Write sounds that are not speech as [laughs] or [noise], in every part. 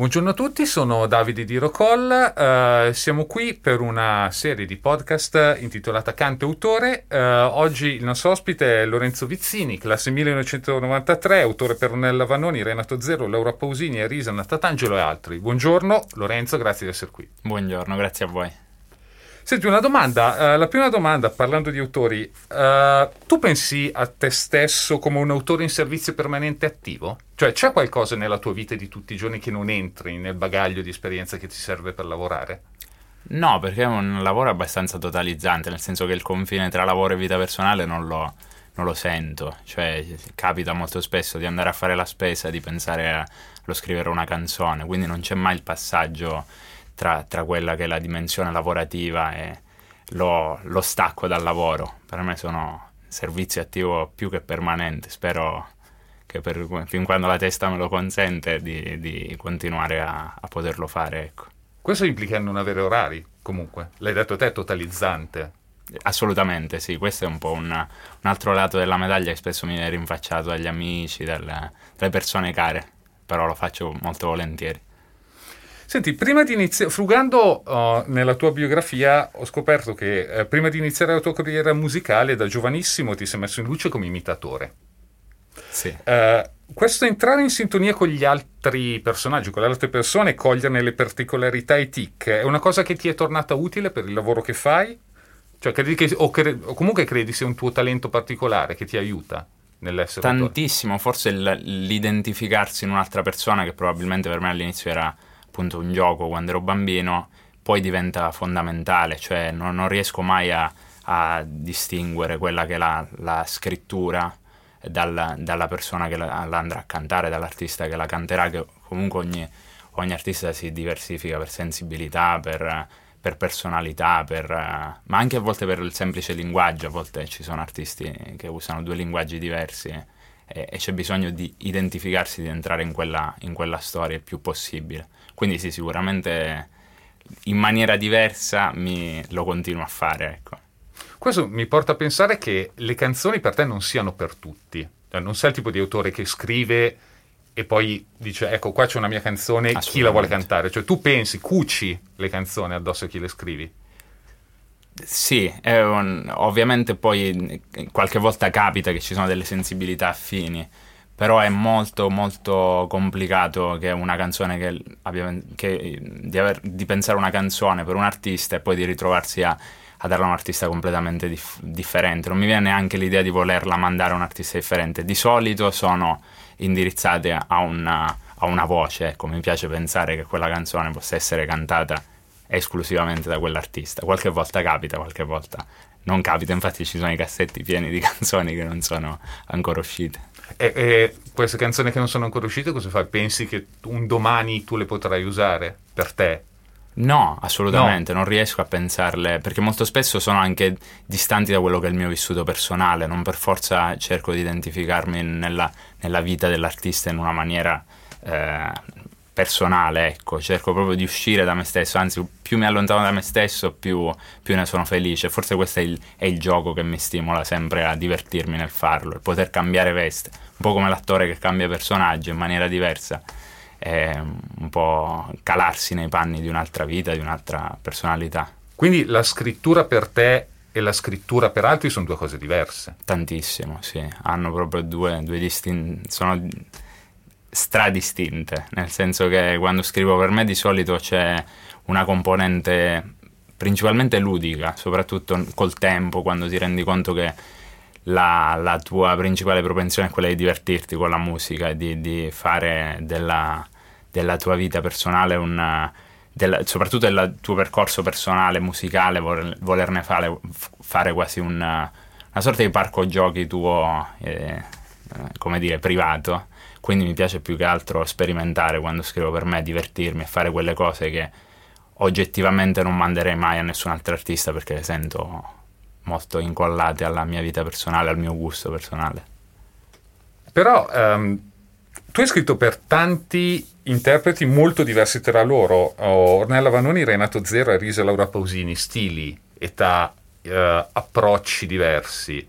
Buongiorno a tutti, sono Davide di Rocolla, uh, siamo qui per una serie di podcast intitolata Cante Autore. Uh, oggi il nostro ospite è Lorenzo Vizzini, classe 1993, autore per Ornella Vannoni, Renato Zero, Laura Pausini, Arisa, Natatangelo e altri. Buongiorno Lorenzo, grazie di essere qui. Buongiorno, grazie a voi. Senti, una domanda. Uh, la prima domanda, parlando di autori, uh, tu pensi a te stesso come un autore in servizio permanente attivo? Cioè, c'è qualcosa nella tua vita di tutti i giorni che non entri nel bagaglio di esperienza che ti serve per lavorare? No, perché è un lavoro abbastanza totalizzante, nel senso che il confine tra lavoro e vita personale non lo, non lo sento. Cioè, capita molto spesso di andare a fare la spesa, di pensare allo scrivere una canzone, quindi non c'è mai il passaggio tra, tra quella che è la dimensione lavorativa e lo, lo, stacco dal lavoro. Per me sono servizio attivo più che permanente, spero che per, fin quando la testa me lo consente di, di continuare a, a, poterlo fare. Ecco. Questo implica non avere orari, comunque. L'hai detto te, totalizzante. Assolutamente sì, questo è un po' un, un, altro lato della medaglia che spesso mi viene rinfacciato dagli amici, dalle, dalle persone care, però lo faccio molto volentieri. Senti, prima di iniziare, frugando uh, nella tua biografia, ho scoperto che eh, prima di iniziare la tua carriera musicale, da giovanissimo ti sei messo in luce come imitatore. Sì. Uh, questo entrare in sintonia con gli altri personaggi, con le altre persone, coglierne le particolarità e tic, è una cosa che ti è tornata utile per il lavoro che fai? Cioè, credi che, o, cre- o comunque credi sia un tuo talento particolare che ti aiuta? nell'essere Tantissimo, forse l'identificarsi in un'altra persona che probabilmente per me all'inizio era appunto un gioco quando ero bambino, poi diventa fondamentale, cioè non, non riesco mai a, a, distinguere quella che è la, la scrittura dal, dalla persona che la, la, a cantare, dall'artista che la canterà, che comunque ogni, ogni artista si diversifica per sensibilità, per, per personalità, per, ma anche a volte per il semplice linguaggio, a volte ci sono artisti che usano due linguaggi diversi e, e c'è bisogno di identificarsi, di entrare in quella, in quella storia il più possibile. Quindi sì, sicuramente in maniera diversa mi, lo continuo a fare. Ecco. Questo mi porta a pensare che le canzoni per te non siano per tutti. Cioè, non sei il tipo di autore che scrive e poi dice ecco qua c'è una mia canzone, chi la vuole cantare? Cioè tu pensi, cuci le canzoni addosso a chi le scrivi? Sì, un, ovviamente poi qualche volta capita che ci sono delle sensibilità affini però è molto molto complicato che una canzone che, abbia, che di, aver, di, pensare una canzone per un artista e poi di ritrovarsi a, a darla a un artista completamente dif- differente. Non mi viene neanche l'idea di volerla mandare a un artista differente. Di solito sono indirizzate a una, a una voce, ecco, mi piace pensare che quella canzone possa essere cantata esclusivamente da quell'artista. Qualche volta capita, qualche volta non capita, infatti ci sono i cassetti pieni di [laughs] canzoni che non sono ancora uscite. E, e, queste canzoni che non sono ancora uscite, cosa fai? Pensi che un domani tu le potrai usare per te? No, assolutamente, no. non riesco a pensarle, perché molto spesso sono anche distanti da quello che è il mio vissuto personale, non per forza cerco di identificarmi nella, nella vita dell'artista in una maniera eh, personale, ecco, cerco proprio di uscire da me stesso, anzi più mi allontano da me stesso più, più ne sono felice, forse questo è il, è il, gioco che mi stimola sempre a divertirmi nel farlo, il poter cambiare veste, un po' come l'attore che cambia personaggio in maniera diversa, è un po' calarsi nei panni di un'altra vita, di un'altra personalità. Quindi la scrittura per te e la scrittura per altri sono due cose diverse? Tantissimo, sì, hanno proprio due, due distinti... sono stradistinte, nel senso che quando scrivo per me di solito c'è una componente principalmente ludica, soprattutto col tempo, quando ti rendi conto che la, la tua principale propensione è quella di divertirti con la musica di, di fare della, della, tua vita personale una, del, soprattutto del tuo percorso personale, musicale, voler, volerne fare, fare quasi una, una, sorta di parco giochi tuo, eh, come dire, privato quindi mi piace più che altro sperimentare quando scrivo per me, divertirmi e fare quelle cose che oggettivamente non manderei mai a nessun altro artista perché le sento molto incollate alla mia vita personale, al mio gusto personale. Però um, tu hai scritto per tanti interpreti molto diversi tra loro, oh, Ornella Vanoni, Renato Zero, Arisa Laura Pausini, stili, età, uh, approcci diversi.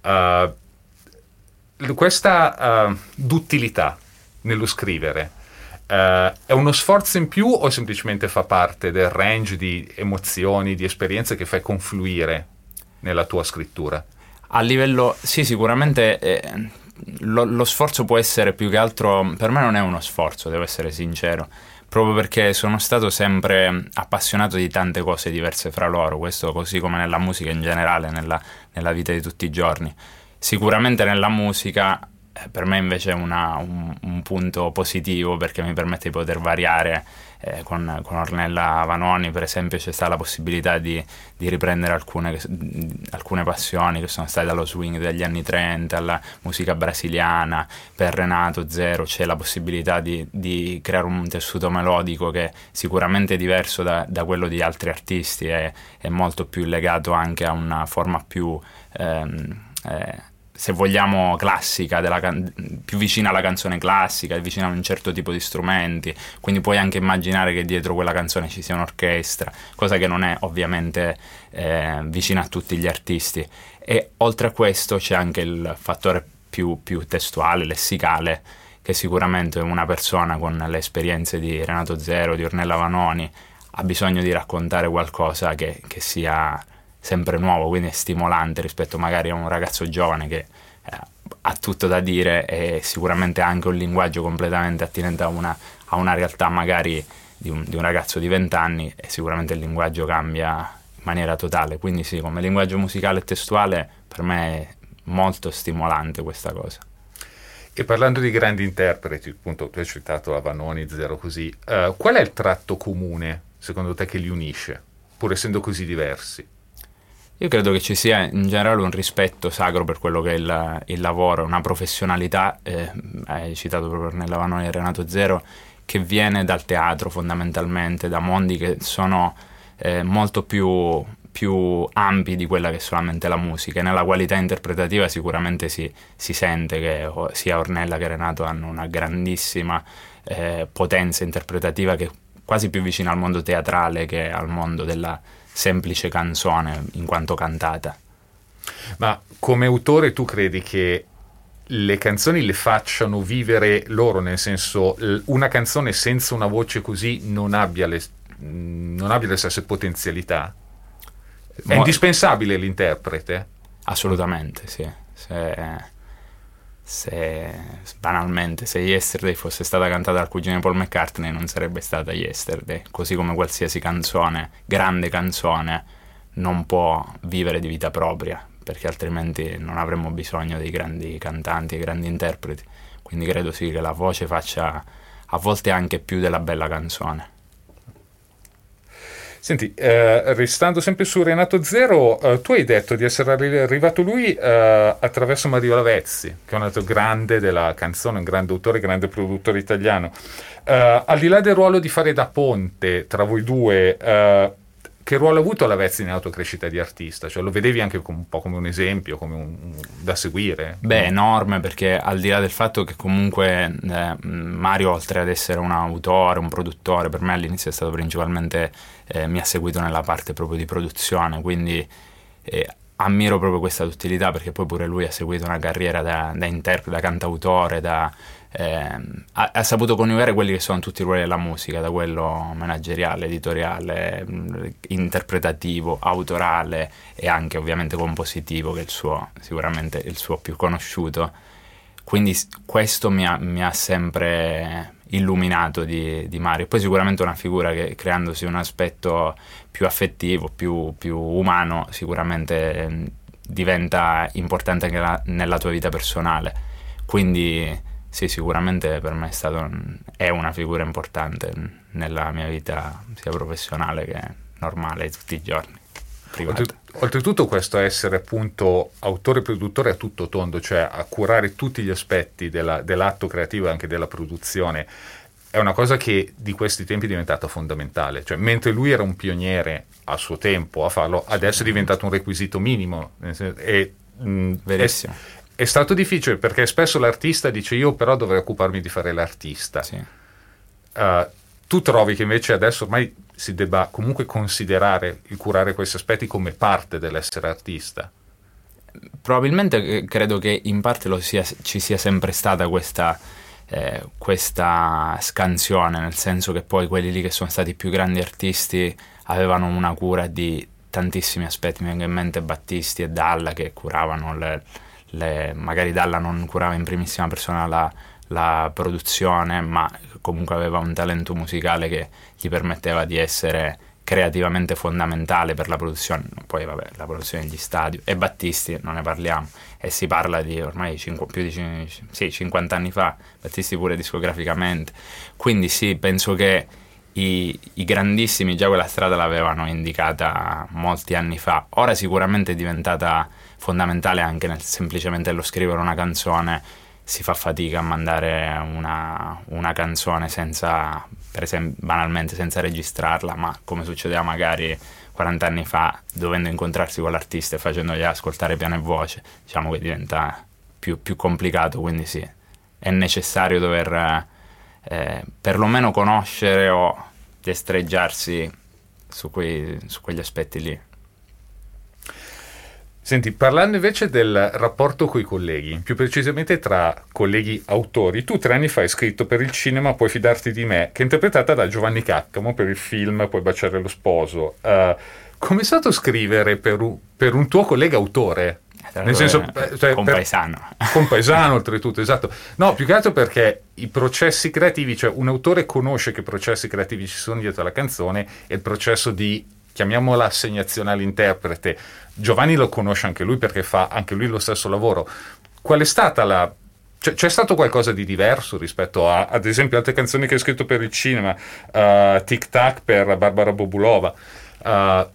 Uh, questa uh, duttilità nello scrivere Uh, è uno sforzo in più o semplicemente fa parte del range di emozioni, di esperienze che fai confluire nella tua scrittura? A livello, sì, sicuramente eh, lo, lo, sforzo può essere più che altro, per me non è uno sforzo, devo essere sincero, proprio perché sono stato sempre appassionato di tante cose diverse fra loro, questo così come nella musica in generale, nella, nella vita di tutti i giorni. Sicuramente nella musica eh, per me invece è un, un, punto positivo perché mi permette di poter variare. Eh, con, con, Ornella Vanoni, per esempio, c'è stata la possibilità di, di riprendere alcune, alcune, passioni che sono state dallo swing degli anni 30 alla musica brasiliana. Per Renato Zero c'è la possibilità di, di creare un tessuto melodico che sicuramente è diverso da, da quello di altri artisti, è, è, molto più legato anche a una forma più. Ehm, eh, se vogliamo, classica, can- più vicina alla canzone classica, vicina a un certo tipo di strumenti, quindi puoi anche immaginare che dietro quella canzone ci sia un'orchestra, cosa che non è ovviamente eh, vicina a tutti gli artisti. E oltre a questo c'è anche il fattore più, più testuale, lessicale, che sicuramente una persona con le esperienze di Renato Zero, di Ornella Vanoni, ha bisogno di raccontare qualcosa che, che sia sempre nuovo, quindi è stimolante rispetto magari a un ragazzo giovane che eh, ha tutto da dire e sicuramente ha anche un linguaggio completamente attinente a una, a una realtà magari di un, di un ragazzo di 20 anni e sicuramente il linguaggio cambia in maniera totale. Quindi sì, come linguaggio musicale e testuale per me è molto stimolante questa cosa. E parlando di grandi interpreti, appunto tu hai citato Avanoni, Zero così, uh, qual è il tratto comune secondo te che li unisce, pur essendo così diversi? Io credo che ci sia in generale un rispetto sacro per quello che è il, il lavoro, una professionalità, eh, hai citato proprio nella Vanoni e Renato Zero, che viene dal teatro fondamentalmente, da mondi che sono eh, molto più, più, ampi di quella che è solamente la musica. E nella qualità interpretativa sicuramente si, si sente che sia Ornella che Renato hanno una grandissima eh, potenza interpretativa che è quasi più vicina al mondo teatrale che al mondo della semplice canzone in quanto cantata. Ma come autore tu credi che le canzoni le facciano vivere loro, nel senso una canzone senza una voce così non abbia le, non abbia le stesse potenzialità? È Mo- indispensabile l'interprete? Assolutamente, sì. Se se banalmente se Yesterday fosse stata cantata dal cugino Paul McCartney non sarebbe stata Yesterday, così come qualsiasi canzone, grande canzone, non può vivere di vita propria, perché altrimenti non avremmo bisogno dei grandi cantanti e grandi interpreti. Quindi credo sì che la voce faccia a volte anche più della bella canzone. Senti, eh, restando sempre su Renato Zero, eh, tu hai detto di essere arrivato lui eh, attraverso Mario Lavezzi, che è un altro grande della canzone, un grande autore, grande produttore italiano. Eh, al di là del ruolo di fare da ponte tra voi due, eh, che ruolo ha avuto Lavezzi nella tua crescita di artista? Cioè, lo vedevi anche un po' come un esempio, come un, da seguire? Beh, enorme, perché al di là del fatto che comunque eh, Mario, oltre ad essere un autore, un produttore, per me all'inizio è stato principalmente, eh, mi ha seguito nella parte proprio di produzione, quindi eh, ammiro proprio questa duttilità perché poi pure lui ha seguito una carriera da, da interprete, da cantautore, da eh, ha, ha, saputo coniugare quelli che sono tutti i ruoli della musica, da quello manageriale, editoriale, interpretativo, autorale e anche ovviamente compositivo, che è il suo, sicuramente il suo più conosciuto. Quindi questo mi ha, mi ha sempre illuminato di, di, Mario. Poi sicuramente una figura che creandosi un aspetto più affettivo, più, più umano, sicuramente diventa importante anche la, nella tua vita personale. Quindi sì, sicuramente per me è, stato, è una figura importante nella mia vita sia professionale che normale tutti i giorni. Oltre, oltretutto questo essere appunto autore e produttore a tutto tondo, cioè a curare tutti gli aspetti della, dell'atto creativo e anche della produzione, è una cosa che di questi tempi è diventata fondamentale. Cioè, mentre lui era un pioniere a suo tempo a farlo, adesso è diventato un requisito minimo. E, mh, Verissimo. È, è stato difficile perché spesso l'artista dice io però dovrei occuparmi di fare l'artista. Sì. Uh, tu trovi che invece adesso ormai si debba comunque considerare il curare questi aspetti come parte dell'essere artista? Probabilmente eh, credo che in parte sia, ci sia sempre stata questa eh, questa scansione, nel senso che poi quelli lì che sono stati i più grandi artisti avevano una cura di tantissimi aspetti, mi vengono in mente Battisti e Dalla che curavano le, le magari Dalla non curava in primissima persona la, la produzione, ma comunque aveva un talento musicale che gli permetteva di essere creativamente fondamentale per la produzione, poi vabbè, la produzione degli stadi, e Battisti non ne parliamo, e si parla di ormai cinque, più di sì, 50 anni fa, Battisti pure discograficamente, quindi sì, penso che i, i, grandissimi già quella strada l'avevano indicata molti anni fa, ora sicuramente è diventata fondamentale anche nel semplicemente lo scrivere una canzone si fa fatica a mandare una, una canzone senza, per esempio, banalmente senza registrarla, ma come succedeva magari 40 anni fa, dovendo incontrarsi con l'artista e facendogli ascoltare piano e voce, diciamo che diventa più, più complicato, quindi sì, è necessario dover eh, perlomeno conoscere o destreggiarsi su, quei, su quegli aspetti lì. Senti, parlando invece del rapporto con i colleghi, più precisamente tra colleghi autori, tu tre anni fa hai scritto per il cinema Puoi fidarti di me, che è interpretata da Giovanni Caccamo per il film Puoi baciare lo sposo. Uh, come è stato scrivere per un, per un tuo collega autore? Nel senso, eh, cioè, compaesano. Per, compaesano, [laughs] oltretutto, esatto. No, più che altro perché i processi creativi, cioè un autore conosce che processi creativi ci sono dietro alla canzone e il processo di chiamiamola assegnazione all'interprete. Giovanni lo conosce anche lui perché fa anche lui lo stesso lavoro. Qual è stata la c'è, c'è, stato qualcosa di diverso rispetto a, ad esempio, altre canzoni che hai scritto per il cinema, uh, Tic Tac per Barbara Bobulova. Uh,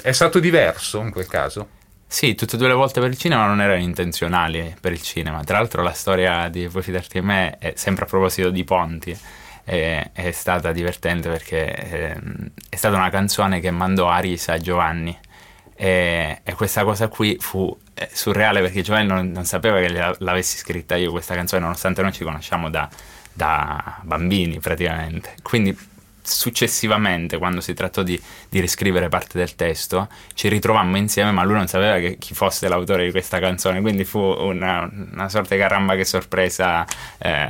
è stato diverso in quel caso? Sì, tutte e due le volte per il cinema non erano intenzionali per il cinema. Tra l'altro la storia di Vuoi fidarti di me è sempre a proposito di ponti è, è stata divertente perché è, ehm, è stata una canzone che mandò a risa a Giovanni. E, e, questa cosa qui fu eh, surreale perché Giovanni non, non, sapeva che l'avessi scritta io questa canzone nonostante noi ci conosciamo da, da bambini praticamente. Quindi successivamente, quando si trattò di, di, riscrivere parte del testo, ci ritrovammo insieme, ma lui non sapeva che, chi fosse l'autore di questa canzone, quindi fu una, una sorta di caramba che sorpresa, eh,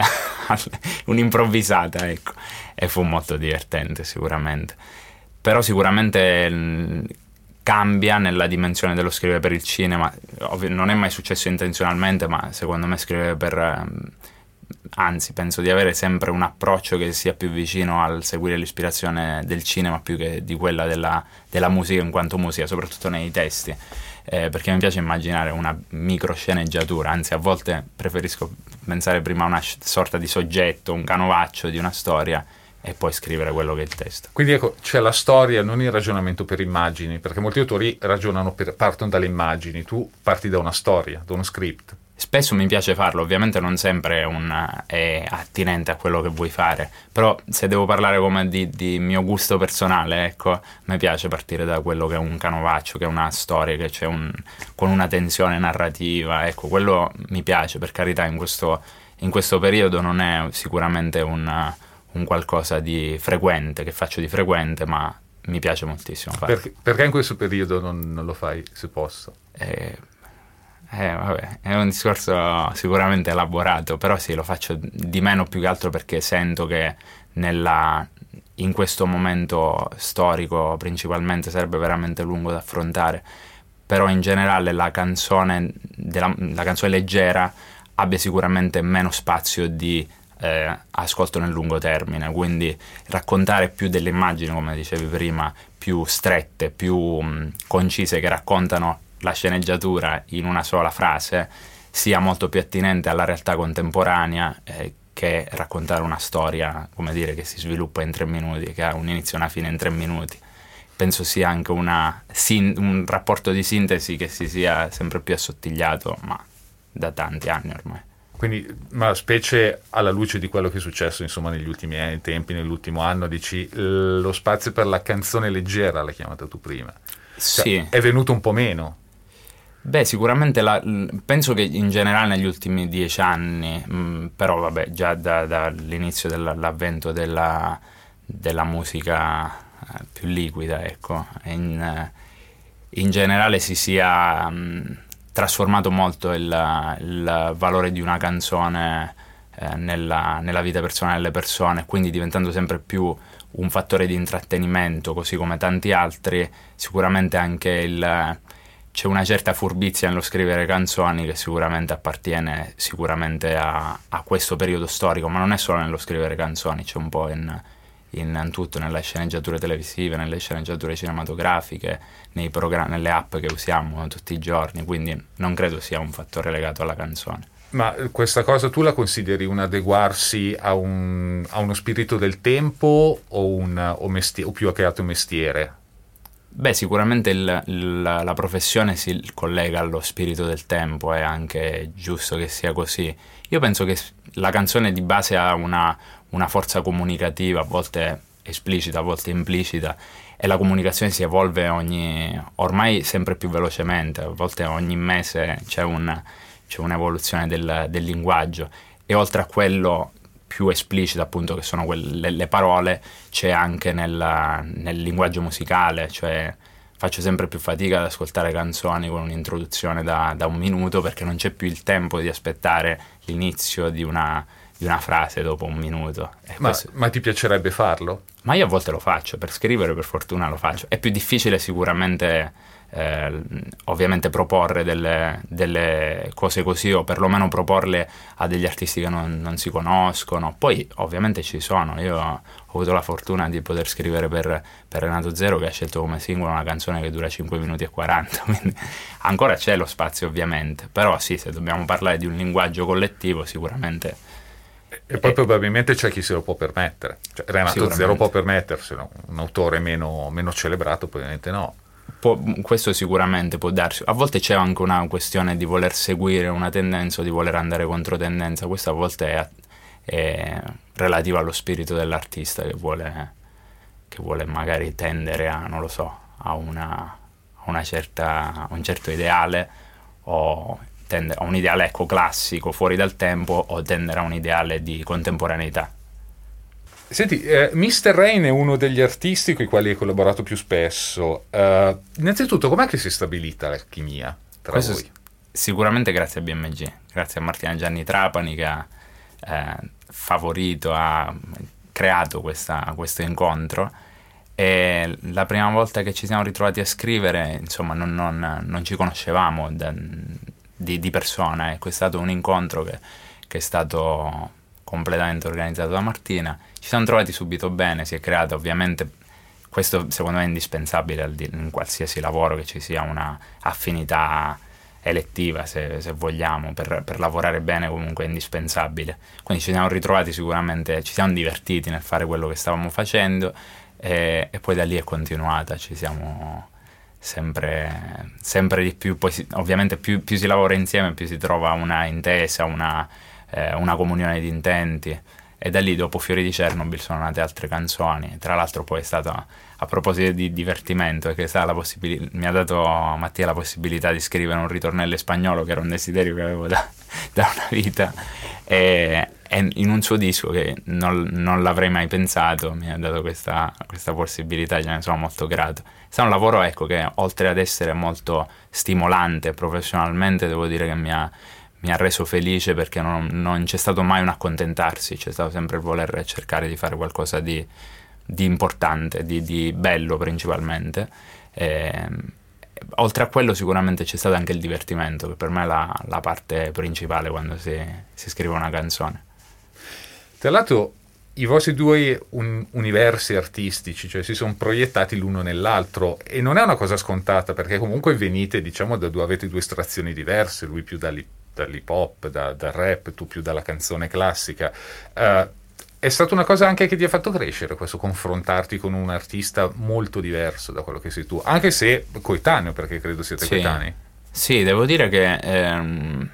[laughs] un'improvvisata, ecco, e fu molto divertente sicuramente. Però sicuramente mm, cambia nella dimensione dello scrivere per il cinema, Ovvio, non è mai successo intenzionalmente, ma secondo me scrivere per mm, anzi penso di avere sempre un approccio che sia più vicino al seguire l'ispirazione del cinema più che di quella della, della musica in quanto musica, soprattutto nei testi, eh, perché mi piace immaginare una microsceneggiatura, anzi a volte preferisco pensare prima a una sorta di soggetto, un canovaccio di una storia e poi scrivere quello che è il testo. Quindi ecco, c'è la storia, non il ragionamento per immagini, perché molti autori ragionano per, partono dalle immagini, tu parti da una storia, da uno script. Spesso mi piace farlo, ovviamente non sempre un, è attinente a quello che vuoi fare, però se devo parlare come di, di, mio gusto personale, ecco, mi piace partire da quello che è un canovaccio, che è una storia, che c'è un, con una tensione narrativa, ecco, quello mi piace, per carità, in questo, in questo periodo non è sicuramente un, un, qualcosa di frequente, che faccio di frequente, ma mi piace moltissimo farlo. Perché, perché in questo periodo non, non lo fai, se posso? Eh, eh, vabbè, è un discorso sicuramente elaborato, però sì, lo faccio di meno più che altro perché sento che nella, in questo momento storico principalmente sarebbe veramente lungo da affrontare, però in generale la canzone, della, la canzone leggera abbia sicuramente meno spazio di eh, ascolto nel lungo termine, quindi raccontare più delle immagini, come dicevi prima, più strette, più mh, concise, che raccontano la sceneggiatura in una sola frase sia molto più attinente alla realtà contemporanea eh, che raccontare una storia, come dire, che si sviluppa in tre minuti, che ha un inizio e una fine in tre minuti. Penso sia anche una, un rapporto di sintesi che si sia sempre più assottigliato, ma da tanti anni ormai. Quindi, ma specie alla luce di quello che è successo insomma, negli ultimi tempi, nell'ultimo anno, dici lo spazio per la canzone leggera, l'hai chiamata tu prima. Cioè, sì. È venuto un po' meno. Beh, sicuramente la, penso che in generale negli ultimi dieci anni, mh, mm, però vabbè, già da, dall'inizio dell'avvento della, della musica eh, più liquida, ecco, in, in generale si sia mh, mm, trasformato molto il, il, valore di una canzone eh, nella, nella, vita personale delle persone, quindi diventando sempre più un fattore di intrattenimento, così come tanti altri, sicuramente anche il, c'è una certa furbizia nello scrivere canzoni che sicuramente appartiene sicuramente a, a, questo periodo storico, ma non è solo nello scrivere canzoni, c'è un po' in, in tutto, nelle sceneggiature televisive, nelle sceneggiature cinematografiche, nelle app che usiamo tutti i giorni, quindi non credo sia un fattore legato alla canzone. Ma questa cosa tu la consideri un adeguarsi a, un, a uno spirito del tempo o, un, o, mestiere, o più altro un mestiere? Beh, sicuramente il, il, la professione si collega allo spirito del tempo, è anche giusto che sia così. Io penso che la canzone di base ha una, una forza comunicativa, a volte esplicita, a volte implicita, e la comunicazione si evolve ogni, ormai sempre più velocemente, a volte ogni mese c'è, un, c'è un'evoluzione del, del, linguaggio e oltre a quello più esplicito appunto che sono quelle, le parole c'è anche nel, nel linguaggio musicale, cioè faccio sempre più fatica ad ascoltare canzoni con un'introduzione da, da, un minuto perché non c'è più il tempo di aspettare l'inizio di una, di una frase dopo un minuto. Ma, questo... ma, ti piacerebbe farlo? Ma io a volte lo faccio, per scrivere per fortuna lo faccio. È più difficile sicuramente, eh, ovviamente, proporre delle, delle, cose così o perlomeno proporle a degli artisti che non, non, si conoscono. Poi ovviamente ci sono, io ho avuto la fortuna di poter scrivere per, per Renato Zero che ha scelto come singolo una canzone che dura 5 minuti e 40, [laughs] quindi ancora c'è lo spazio ovviamente, però sì, se dobbiamo parlare di un linguaggio collettivo sicuramente e poi probabilmente c'è chi se lo può permettere. Cioè, Renato Zero può permetterselo, un autore meno, meno celebrato probabilmente no. Può, questo sicuramente può darsi. A volte c'è anche una questione di voler seguire una tendenza o di voler andare contro tendenza. Questo a volte è, è relativo allo spirito dell'artista che vuole, che vuole magari tendere a, non lo so, a, una, a una certa, a un certo ideale o tendere a un ideale ecco, classico, fuori dal tempo, o tendere a un ideale di contemporaneità. Senti, eh, Mr. Rain è uno degli artisti con i quali hai collaborato più spesso. Uh, innanzitutto, com'è che si è stabilita l'alchimia tra Questo voi? Sicuramente grazie a BMG, grazie a Martina Gianni Trapani che ha eh, favorito, ha creato questa, questo incontro. E la prima volta che ci siamo ritrovati a scrivere, insomma, non, non, non ci conoscevamo da, di, di persona. Ecco, è stato un incontro che, che, è stato completamente organizzato da Martina. Ci siamo trovati subito bene, si è creata ovviamente, questo secondo me è indispensabile in qualsiasi lavoro che ci sia una affinità elettiva se, se vogliamo, per, per, lavorare bene comunque è indispensabile. Quindi ci siamo ritrovati sicuramente, ci siamo divertiti nel fare quello che stavamo facendo e, e poi da lì è continuata, ci siamo sempre, sempre di più, poi si, ovviamente più, più, si lavora insieme più si trova una intesa, una, eh, una comunione di intenti e da lì dopo Fiori di Chernobyl sono nate altre canzoni. Tra l'altro poi è stato a proposito di divertimento che possibil- mi ha dato Mattia la possibilità di scrivere un ritornello spagnolo che era un desiderio che avevo da, [laughs] da una vita. E, e, in un suo disco che non, non, l'avrei mai pensato mi ha dato questa, questa possibilità ce ne sono molto grato. È un lavoro ecco che oltre ad essere molto stimolante professionalmente devo dire che mi ha mi ha reso felice perché non, non, c'è stato mai un accontentarsi, c'è stato sempre il voler cercare di fare qualcosa di, di importante, di, di, bello principalmente. E, ehm, oltre a quello sicuramente c'è stato anche il divertimento, che per me è la, la parte principale quando si, si, scrive una canzone. Tra l'altro i vostri due un, universi artistici, cioè si sono proiettati l'uno nell'altro e non è una cosa scontata perché comunque venite, diciamo, da due, avete due estrazioni diverse, lui più dall'hip dall'hip hop, da, dal rap, tu più dalla canzone classica. Uh, è stata una cosa anche che ti ha fatto crescere questo confrontarti con un artista molto diverso da quello che sei tu, anche se coetaneo, perché credo siete sì. coetanei. Sì, devo dire che ehm,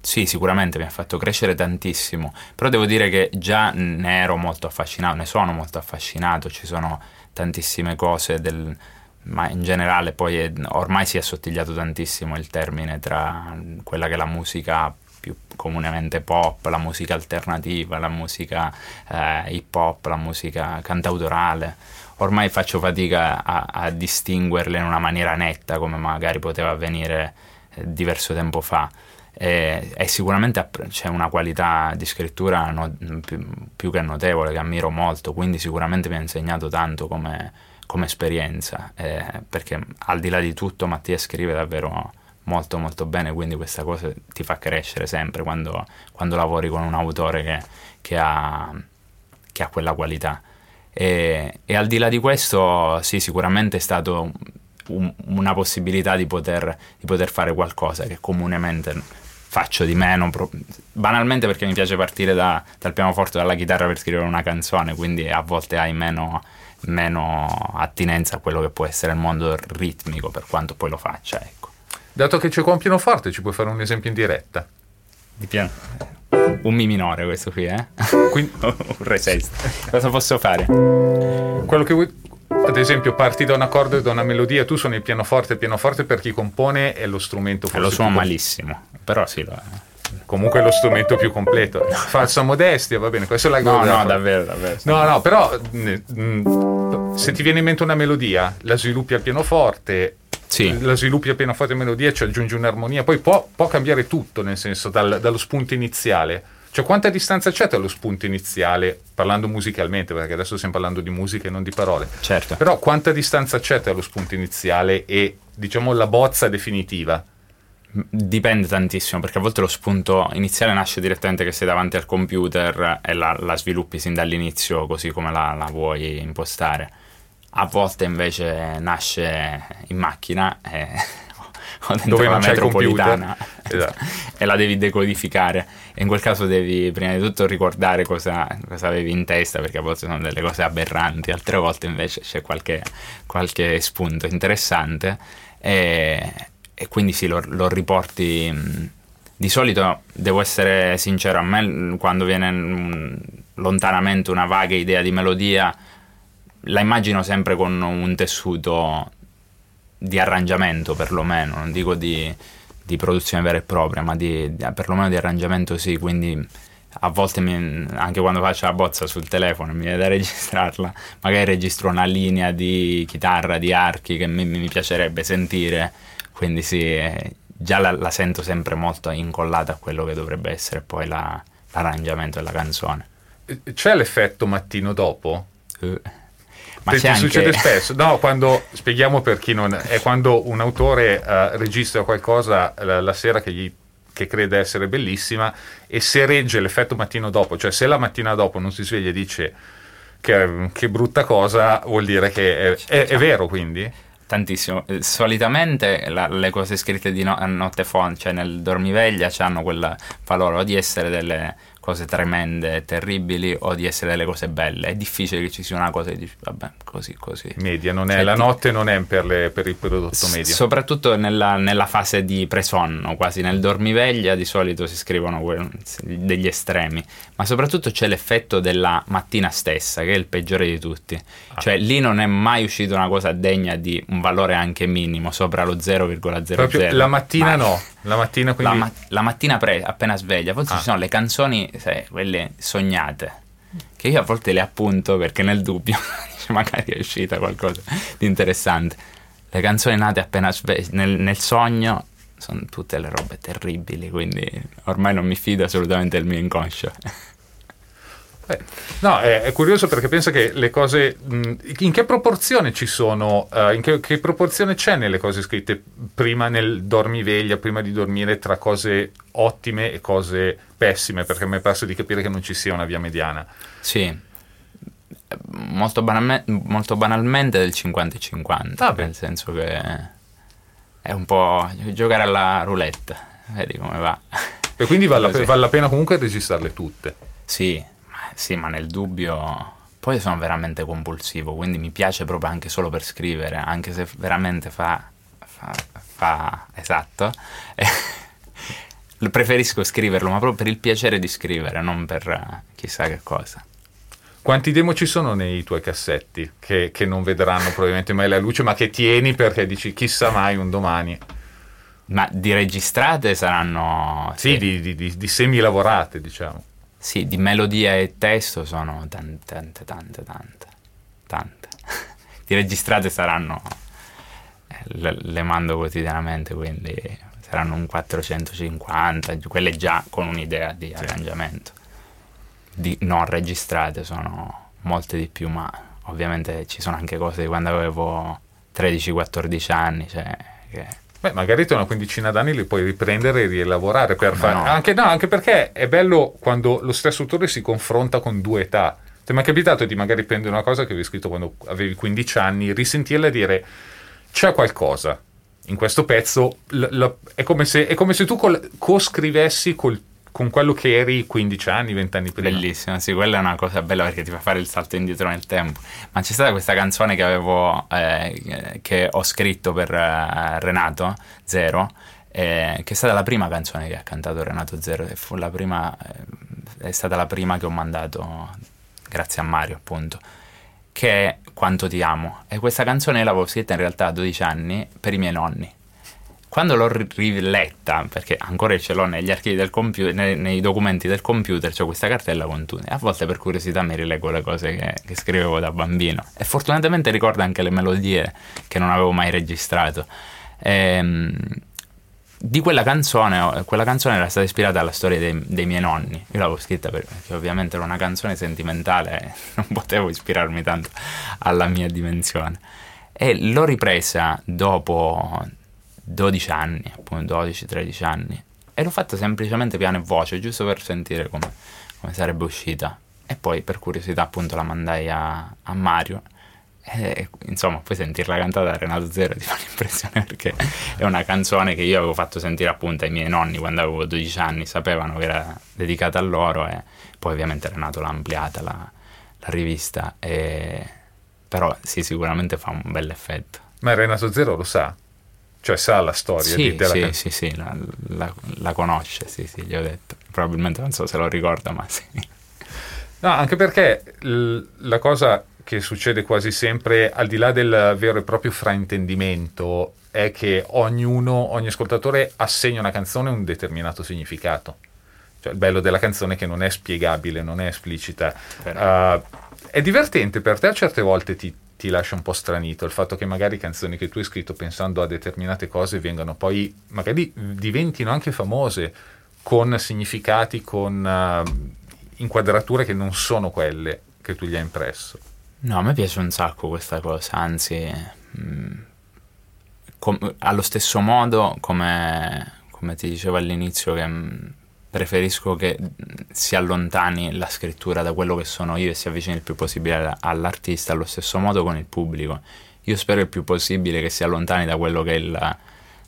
sì, sicuramente mi ha fatto crescere tantissimo, però devo dire che già ne ero molto affascinato, ne sono molto affascinato, ci sono tantissime cose del, ma in generale poi è, ormai si è assottigliato tantissimo il termine tra quella che è la musica più comunemente pop, la musica alternativa, la musica eh, hip hop, la musica cantautorale. Ormai faccio fatica a, a, distinguerle in una maniera netta come magari poteva avvenire eh, diverso tempo fa. e, e sicuramente c'è una qualità di scrittura no, più, più, che notevole che ammiro molto, quindi sicuramente mi ha insegnato tanto come, come esperienza, eh, perché al di là di tutto Mattia scrive davvero molto molto bene, quindi questa cosa ti fa crescere sempre quando, quando lavori con un autore che, che, ha, che ha, quella qualità. E, e, al di là di questo, sì, sicuramente è stato un, una possibilità di poter, di poter fare qualcosa che comunemente faccio di meno, pro- banalmente perché mi piace partire da, dal pianoforte dalla chitarra per scrivere una canzone, quindi a volte hai meno, meno, attinenza a quello che può essere il mondo ritmico, per quanto poi lo faccia. Ecco. Dato che c'è qua un pianoforte, ci puoi fare un esempio in diretta? Di piano. Un mi minore questo qui, eh? Quindi... [laughs] un re sesto. Cosa posso fare? Quello che vuoi ad esempio parti da un accordo e da una melodia, tu suoni il pianoforte, il pianoforte per chi compone è lo strumento forse... Lo suono malissimo, però sì, lo comunque è lo strumento più completo. [laughs] Falsa modestia, va bene, questo è la No, no, davvero, davvero. No, no, però mh, mm, se ti viene in mente una melodia, la sviluppi al pianoforte, sì. la sviluppi al pianoforte e melodia, ci aggiungi un'armonia, poi può, può cambiare tutto, nel senso, dal, dallo spunto iniziale cioè, quanta distanza c'è tra lo spunto iniziale, parlando musicalmente, perché adesso stiamo parlando di musica e non di parole. Certo. Però quanta distanza c'è tra lo spunto iniziale e, diciamo, la bozza definitiva? Dipende tantissimo, perché a volte lo spunto iniziale nasce direttamente che sei davanti al computer e la, la sviluppi sin dall'inizio così come la, la vuoi impostare. A volte invece nasce in macchina e [laughs] o dentro dove la metropolitana esatto. [laughs] e la devi decodificare. E in quel caso devi prima di tutto ricordare cosa, cosa, avevi in testa, perché a volte sono delle cose aberranti, altre volte invece c'è qualche, qualche spunto interessante. E, e quindi sì, lo, lo riporti. Di solito devo essere sincero, a me quando viene lontanamente una vaga idea di melodia, la immagino sempre con un tessuto di arrangiamento perlomeno, non dico di, di produzione vera e propria, ma di, di, perlomeno di arrangiamento sì, quindi a volte mi, anche quando faccio la bozza sul telefono mi viene da registrarla, magari registro una linea di chitarra, di archi che mi, mi piacerebbe sentire, quindi sì, già la, la, sento sempre molto incollata a quello che dovrebbe essere poi la, l'arrangiamento della canzone. C'è l'effetto mattino dopo? Uh. Ma ti, anche... succede spesso? No, quando, spieghiamo per chi non... è quando un autore uh, registra qualcosa la, la sera che, gli, che crede essere bellissima e se regge l'effetto mattino dopo, cioè se la mattina dopo non si sveglia e dice che, che brutta cosa, vuol dire che è, è, è vero quindi? Tantissimo. Eh, solitamente la, le cose scritte di no, notte font, cioè nel dormiveglia, hanno quel valore di essere delle cose tremende, terribili o di essere delle cose belle. È difficile che ci sia una cosa che dici, vabbè, così, così. Media, non è, cioè, la notte non è per, le, per il prodotto medio. S- soprattutto nella, nella, fase di presonno, quasi nel dormiveglia di solito si scrivono que- degli estremi, ma soprattutto c'è l'effetto della mattina stessa, che è il peggiore di tutti. Ah. Cioè lì non è mai uscita una cosa degna di un valore anche minimo, sopra lo 0,00. Proprio la mattina ma... no, [laughs] la mattina quindi... La, ma- la mattina pre- appena sveglia, a volte ah. ci sono le canzoni sai, quelle sognate, che io a volte le appunto perché nel dubbio [laughs] magari è uscita qualcosa di interessante. Le canzoni nate appena sve- nel, nel sogno sono tutte le robe terribili, quindi ormai non mi fido assolutamente del mio inconscio. Eh, no, è, è, curioso perché penso che le cose. Mh, in che proporzione ci sono? Uh, in che, che, proporzione c'è nelle cose scritte prima nel dormiveglia, prima di dormire, tra cose ottime e cose pessime? Perché mi è parso di capire che non ci sia una via mediana. Sì, molto, banalme, molto banalmente del 50 50, ah, nel senso che è un po' giocare alla roulette, vedi come va. E quindi vale, la, [laughs] vale la pena comunque registrarle tutte. Sì, sì, ma nel dubbio poi sono veramente compulsivo, quindi mi piace proprio anche solo per scrivere, anche se veramente fa, fa, fa esatto. Preferisco scriverlo, ma proprio per il piacere di scrivere, non per chissà che cosa. Quanti demo ci sono nei tuoi cassetti che, che non vedranno probabilmente mai la luce, ma che tieni perché dici chissà mai un domani? Ma di registrate saranno... Sì, sì. Di, di, di, di semi lavorate, diciamo. Sì, di melodia e testo sono tante, tante, tante, tante, tante. [laughs] di registrate saranno, le, le, mando quotidianamente, quindi saranno un 450, quelle già con un'idea di arrangiamento. Di, non registrate sono molte di più, ma ovviamente ci sono anche cose di quando avevo 13-14 anni, cioè che Beh, magari tra una quindicina d'anni li puoi riprendere e rielaborare per fare. No. Anche, no, anche perché è bello quando lo stesso autore si confronta con due età. Ti è mai capitato di magari prendere una cosa che avevi scritto quando avevi 15 anni, risentirla e dire c'è qualcosa in questo pezzo, l- l- è, come se, è, come se, tu col- co-scrivessi col con quello che eri 15 anni, 20 anni prima. Bellissimo, sì, quella è una cosa bella perché ti fa fare il salto indietro nel tempo. Ma c'è stata questa canzone che avevo, eh, che ho scritto per eh, Renato Zero, eh, che è stata la prima canzone che ha cantato Renato Zero, prima, eh, è stata la prima che ho mandato, grazie a Mario appunto, che è Quanto ti amo. E questa canzone l'avevo scritta in realtà a 12 anni per i miei nonni quando l'ho riletta, perché ancora ce l'ho negli archivi del computer, nei, nei documenti del computer, c'è questa cartella con tutti. A volte per curiosità mi rilego le cose che, che, scrivevo da bambino. E fortunatamente ricordo anche le melodie che non avevo mai registrato. Ehm, di quella canzone, quella canzone era stata ispirata alla storia dei, dei miei nonni. Io l'avevo scritta perché ovviamente era una canzone sentimentale e [laughs] non potevo ispirarmi tanto alla mia dimensione. E l'ho ripresa dopo 12 anni, appunto 12-13 anni. E l'ho fatta semplicemente piano e voce, giusto per sentire come, come, sarebbe uscita. E poi per curiosità appunto la mandai a, a Mario. E, insomma, poi sentirla cantata da Renato Zero ti fa [laughs] l'impressione perché è una canzone che io avevo fatto sentire appunto ai miei nonni quando avevo 12 anni, sapevano che era dedicata a loro e poi ovviamente Renato l'ha ampliata la, la rivista. E... Però sì, sicuramente fa un bel effetto. Ma Renato Zero lo sa? Cioè sa la storia sì, di della sì, can- sì, sì, la, la, la, conosce, sì, sì, gli ho detto. Probabilmente non so se lo ricorda, ma sì. No, anche perché l- la cosa che succede quasi sempre, al di là del vero e proprio fraintendimento, è che ognuno, ogni ascoltatore assegna una canzone un determinato significato. Cioè, il bello della canzone è che non è spiegabile, non è esplicita. Uh, è divertente per te, a certe volte ti, ti lascia un po' stranito il fatto che magari canzoni che tu hai scritto pensando a determinate cose vengano poi, magari diventino anche famose con significati, con uh, inquadrature che non sono quelle che tu gli hai impresso. No, a me piace un sacco questa cosa, anzi, mh, mm, com- allo stesso modo come, come, ti dicevo all'inizio che... Mh, mm, preferisco che si allontani la scrittura da quello che sono io e si avvicini il più possibile all'artista, allo stesso modo con il pubblico. Io spero il più possibile che si allontani da quello che è il,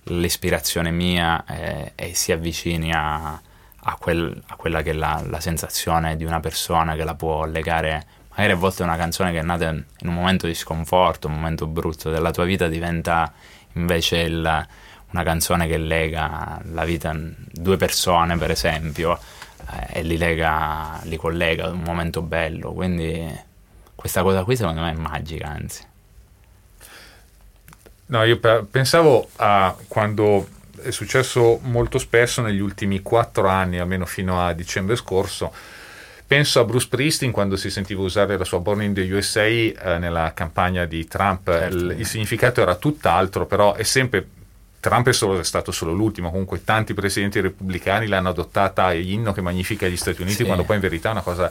l'ispirazione mia e, e si avvicini a, a, quel, a, quella che è la, la, sensazione di una persona che la può legare. Magari a volte una canzone che è nata in un momento di sconforto, un momento brutto della tua vita diventa invece il una canzone che lega la vita due persone, per esempio, eh, e li lega, li collega ad un momento bello. Quindi questa cosa qui secondo me è magica, anzi. No, io pensavo a quando è successo molto spesso negli ultimi quattro anni, almeno fino a dicembre scorso. Penso a Bruce Priesting quando si sentiva usare la sua Born in the USA eh, nella campagna di Trump. Certo. Il, il, significato era tutt'altro, però è sempre Trump è, solo, è, stato solo l'ultimo, comunque tanti presidenti repubblicani l'hanno adottata inno che magnifica gli Stati Uniti, sì. quando poi in verità è una cosa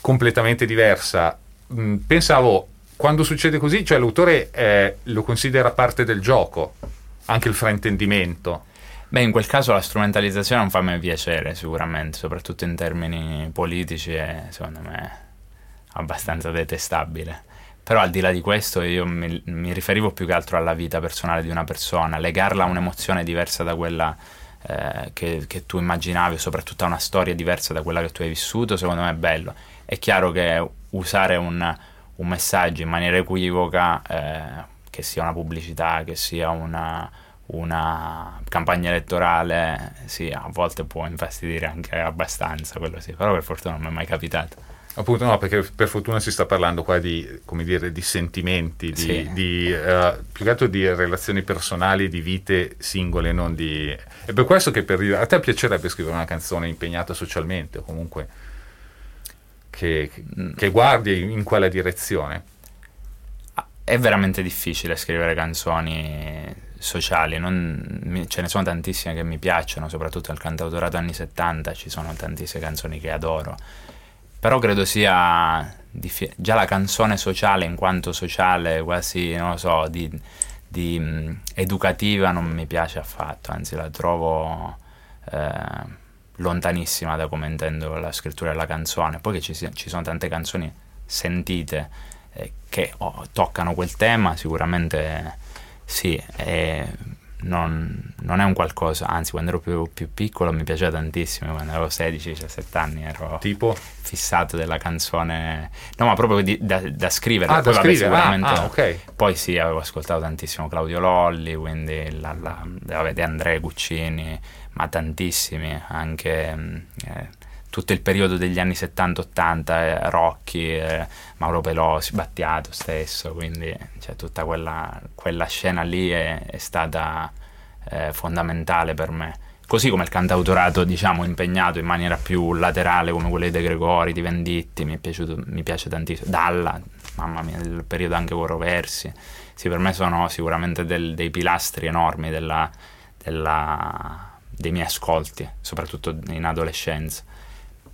completamente diversa. Mm, pensavo, quando succede così, cioè l'autore eh, lo considera parte del gioco, anche il fraintendimento. Beh, in quel caso la strumentalizzazione non fa mai piacere, sicuramente, soprattutto in termini politici, è secondo me abbastanza detestabile. Però al di là di questo io mi, mi, riferivo più che altro alla vita personale di una persona, legarla a un'emozione diversa da quella eh, che, che, tu immaginavi, soprattutto a una storia diversa da quella che tu hai vissuto, secondo me è bello. È chiaro che usare un, un messaggio in maniera equivoca, eh, che sia una pubblicità, che sia una, una campagna elettorale, sì, a volte può infastidire anche abbastanza, quello sì, però per fortuna non mi è mai capitato. Appunto no, perché per fortuna si sta parlando qua di, come dire, di sentimenti, di, sì. di uh, più che altro di relazioni personali, di vite singole, non di... È per questo che per, a te piacerebbe scrivere una canzone impegnata socialmente, o comunque che, che guardi in quella direzione. Ah, è veramente difficile scrivere canzoni sociali, non, ce ne sono tantissime che mi piacciono, soprattutto nel cantautorato anni 70 ci sono tantissime canzoni che adoro, però credo sia già la canzone sociale in quanto sociale, quasi, non lo so, di, di um, educativa non mi piace affatto, anzi la trovo eh, lontanissima da come intendo la scrittura della canzone, poi che ci, ci sono tante canzoni sentite eh, che oh, toccano quel tema, sicuramente sì, eh, non, non, è un qualcosa, anzi quando ero più, più, piccolo mi piaceva tantissimo, quando avevo 16-17 anni ero tipo? fissato della canzone, no ma proprio di, da, da, scrivere, ah, poi, da vabbè, scrivere. sicuramente, ah, ah, okay. poi sì avevo ascoltato tantissimo Claudio Lolli, quindi la, la, vabbè, De Andrea Guccini, ma tantissimi, anche... Eh, tutto il periodo degli anni 70-80, eh, Rocchi, eh, Mauro Pelosi, Battiato stesso, quindi cioè, tutta quella, quella, scena lì è, è stata eh, fondamentale per me. Così come il cantautorato, diciamo, impegnato in maniera più laterale, come quello De Gregori, di Venditti, mi, piaciuto, mi piace tantissimo. Dalla, mamma mia, del periodo anche Coro Versi. Sì, per me sono sicuramente del, dei pilastri enormi della, della, dei miei ascolti, soprattutto in adolescenza.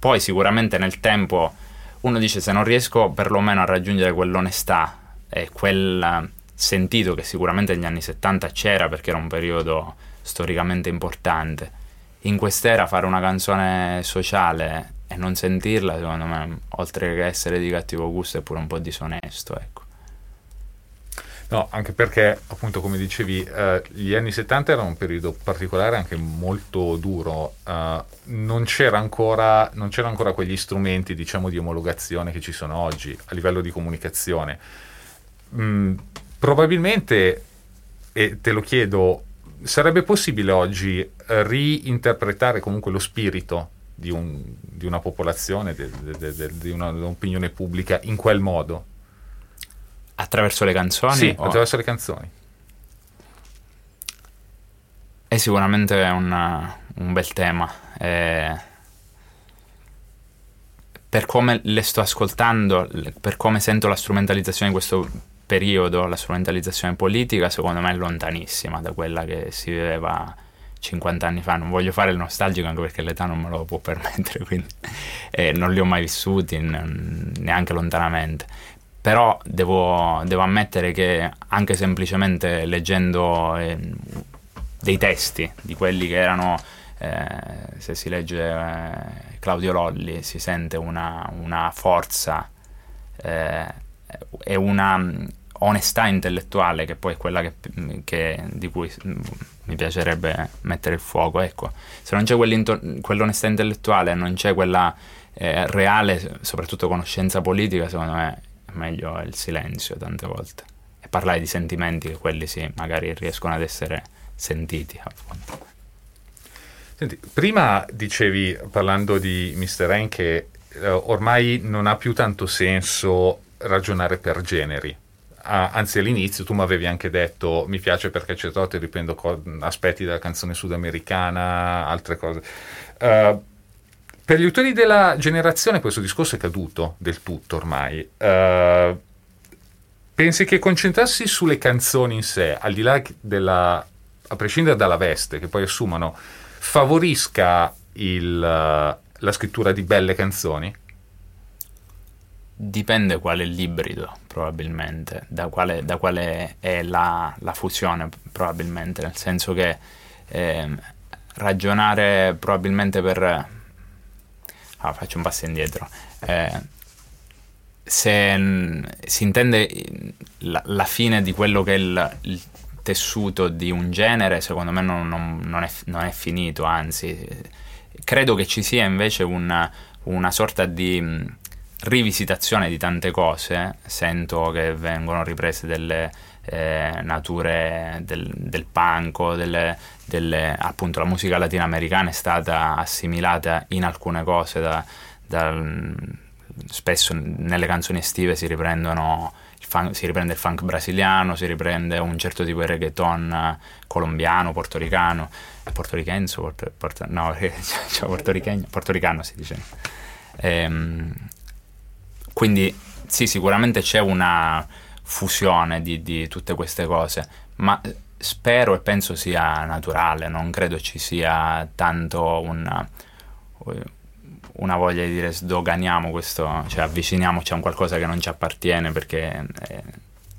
Poi sicuramente nel tempo uno dice se non riesco perlomeno a raggiungere quell'onestà e quel sentito che sicuramente negli anni 70 c'era perché era un periodo storicamente importante, in quest'era fare una canzone sociale e non sentirla, secondo me, oltre che essere di cattivo gusto, è pure un po' disonesto, ecco. No, anche perché, appunto, come dicevi, eh, gli anni 70 erano un periodo particolare, anche molto duro. Uh, non, c'era ancora, non c'erano ancora quegli strumenti, diciamo, di omologazione che ci sono oggi a livello di comunicazione. Mm, probabilmente, e te lo chiedo, sarebbe possibile oggi eh, reinterpretare comunque lo spirito di, un, di una popolazione, de, de, di una, un'opinione pubblica in quel modo? Attraverso le canzoni? Sì, o... attraverso le canzoni. È sicuramente un, un bel tema. È... Per come le sto ascoltando, per come sento la strumentalizzazione di questo periodo, la strumentalizzazione politica, secondo me è lontanissima da quella che si viveva 50 anni fa. Non voglio fare il nostalgico anche perché l'età non me lo può permettere, [laughs] quindi eh, non li ho mai vissuti neanche lontanamente però devo, devo, ammettere che anche semplicemente leggendo eh, dei testi di quelli che erano, eh, se si legge eh, Claudio Lolli, si sente una, una forza eh, e una onestà intellettuale che poi è quella che, che, di cui mi piacerebbe mettere il fuoco. Ecco, se non c'è quell'onestà intellettuale, non c'è quella eh, reale, soprattutto conoscenza politica, secondo me meglio il silenzio tante volte e parlare di sentimenti che quelli sì, magari riescono ad essere sentiti appunto. Senti, prima dicevi parlando di Mr. Rain che eh, ormai non ha più tanto senso ragionare per generi. Ah, anzi, all'inizio tu mi avevi anche detto mi piace perché c'è e riprendo co- aspetti della canzone sudamericana, altre cose. Uh, per gli autori della generazione questo discorso è caduto del tutto ormai. Uh, pensi che concentrarsi sulle canzoni in sé, al di là della, a prescindere dalla veste che poi assumano, favorisca il, la scrittura di belle canzoni? Dipende qual è l'ibrido, probabilmente, da quale, da quale è la, la, fusione, probabilmente, nel senso che eh, ragionare probabilmente per ah, faccio un passo indietro. Eh, se n- si intende la, la, fine di quello che è il, il, tessuto di un genere, secondo me non, non, non, è, non, è, finito, anzi, credo che ci sia invece una, una sorta di mh, rivisitazione di tante cose. Sento che vengono riprese delle eh, nature del, del punk, delle, delle, appunto la musica latinoamericana è stata assimilata in alcune cose da, da, spesso nelle canzoni estive si riprendono funk, si riprende il funk brasiliano, si riprende un certo tipo di reggaeton colombiano, portoricano, portorichenzo, porto, porto, no, [laughs] cioè portoricano si dice. Ehm, quindi sì, sicuramente c'è una fusione di, di tutte queste cose, ma spero e penso sia naturale, non credo ci sia tanto una, una voglia di dire sdoganiamo questo, cioè avviciniamoci a un qualcosa che non ci appartiene perché eh,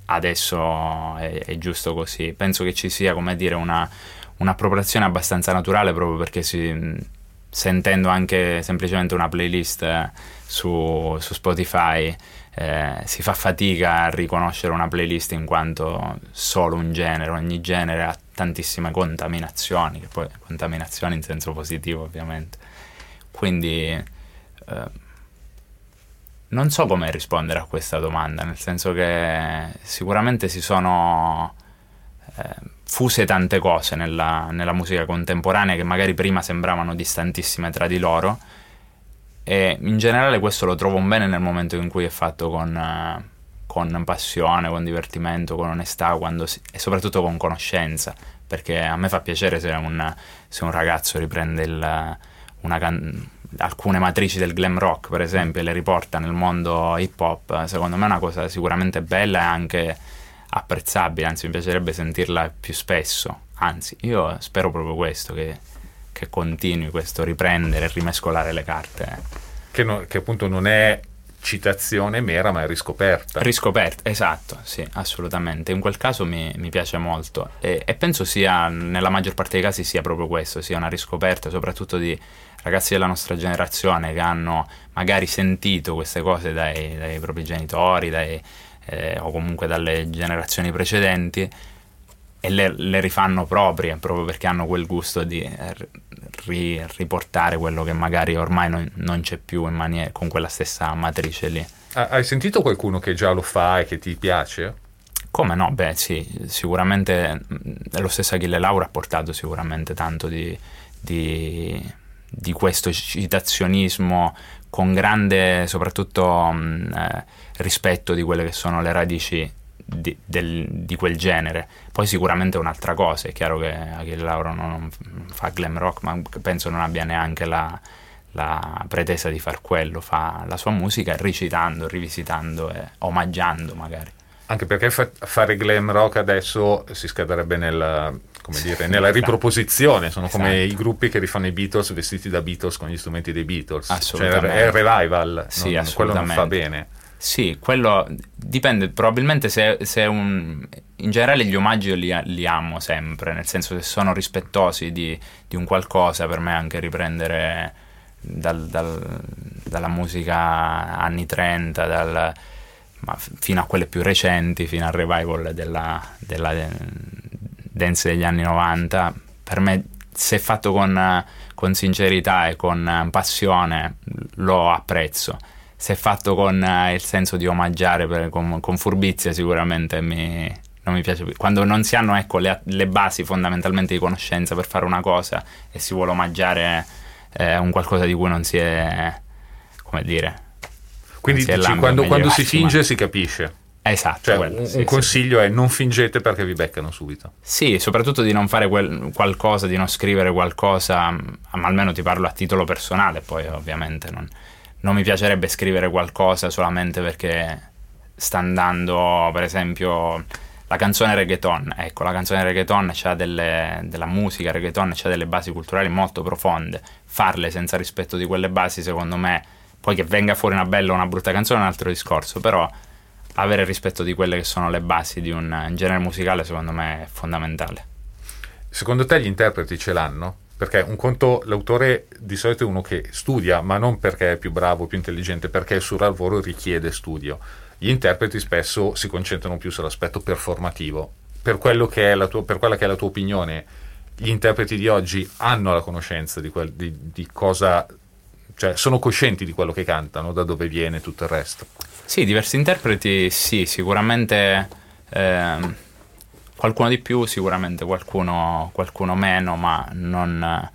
adesso è, è, giusto così. Penso che ci sia, come dire, una, un'appropriazione abbastanza naturale proprio perché si, sentendo anche semplicemente una playlist su, su Spotify eh, si fa fatica a riconoscere una playlist in quanto solo un genere, ogni genere ha tantissime contaminazioni, che poi contaminazioni in senso positivo ovviamente. Quindi eh, non so come rispondere a questa domanda, nel senso che sicuramente si sono eh, fuse tante cose nella, nella musica contemporanea che magari prima sembravano distantissime tra di loro e in generale questo lo trovo un bene nel momento in cui è fatto con, uh, con passione, con divertimento, con onestà si, e soprattutto con conoscenza, perché a me fa piacere se un, se un ragazzo riprende il, can- alcune matrici del glam rock, per esempio, e le riporta nel mondo hip hop, secondo me è una cosa sicuramente bella e anche apprezzabile, anzi mi piacerebbe sentirla più spesso, anzi io spero proprio questo, che che continui questo riprendere e rimescolare le carte. Che, no, che appunto non è citazione mera, ma è riscoperta. Riscoperta, esatto, sì, assolutamente. In quel caso mi, mi piace molto e, e, penso sia, nella maggior parte dei casi, sia proprio questo, sia una riscoperta, soprattutto di ragazzi della nostra generazione che hanno magari sentito queste cose dai, dai propri genitori dai, eh, o comunque dalle generazioni precedenti e le, le, rifanno proprie proprio perché hanno quel gusto di eh, ri, riportare quello che magari ormai non, non c'è più maniera, con quella stessa matrice lì. Hai sentito qualcuno che già lo fa e che ti piace? Come no? Beh sì, sicuramente lo stesso Achille Laura ha portato sicuramente tanto di, di, di questo citazionismo con grande soprattutto mh, eh, rispetto di quelle che sono le radici di, del, di, quel genere. Poi sicuramente è un'altra cosa, è chiaro che Achille Lauro non fa glam rock, ma penso non abbia neanche la, la pretesa di far quello, fa la sua musica recitando, rivisitando e omaggiando magari. Anche perché fa- fare glam rock adesso si scadrebbe nel, dire, nella esatto. riproposizione, sono esatto. come i gruppi che rifanno i Beatles vestiti da Beatles con gli strumenti dei Beatles. Cioè è il revival, sì, non, quello non fa bene. Sì, quello dipende, probabilmente se, se un... In generale gli omaggi li, li, amo sempre, nel senso che sono rispettosi di, di un qualcosa, per me anche riprendere dal, dal, dalla musica anni 30, dal, fino a quelle più recenti, fino al revival della, della dance degli anni 90, per me se fatto con, con sincerità e con passione lo apprezzo se fatto con eh, il senso di omaggiare per, con, con, furbizia sicuramente mi, non mi piace più. Quando non si hanno ecco, le, le, basi fondamentalmente di conoscenza per fare una cosa e si vuole omaggiare eh, un qualcosa di cui non si è, come dire... Quindi dici, quando, quando si finge si capisce. Esatto. Cioè, quello, un, sì, un consiglio sì. è non fingete perché vi beccano subito. Sì, soprattutto di non fare quel, qualcosa, di non scrivere qualcosa, ma almeno ti parlo a titolo personale, poi ovviamente non non mi piacerebbe scrivere qualcosa solamente perché sta andando, per esempio, la canzone reggaeton. Ecco, la canzone reggaeton ha delle, della musica reggaeton, ha delle basi culturali molto profonde. Farle senza rispetto di quelle basi, secondo me, poi che venga fuori una bella o una brutta canzone è un altro discorso, però avere rispetto di quelle che sono le basi di un genere musicale, secondo me, è fondamentale. Secondo te gli interpreti ce l'hanno? Perché un conto, l'autore di solito è uno che studia, ma non perché è più bravo, più intelligente, perché il suo lavoro richiede studio. Gli interpreti spesso si concentrano più sull'aspetto performativo. Per, tua, per quella che è la tua opinione, gli interpreti di oggi hanno la conoscenza di, quel, di, di cosa, cioè sono coscienti di quello che cantano, da dove viene tutto il resto. Sì, diversi interpreti sì, sicuramente eh, Qualcuno di più, sicuramente qualcuno, qualcuno meno, ma non,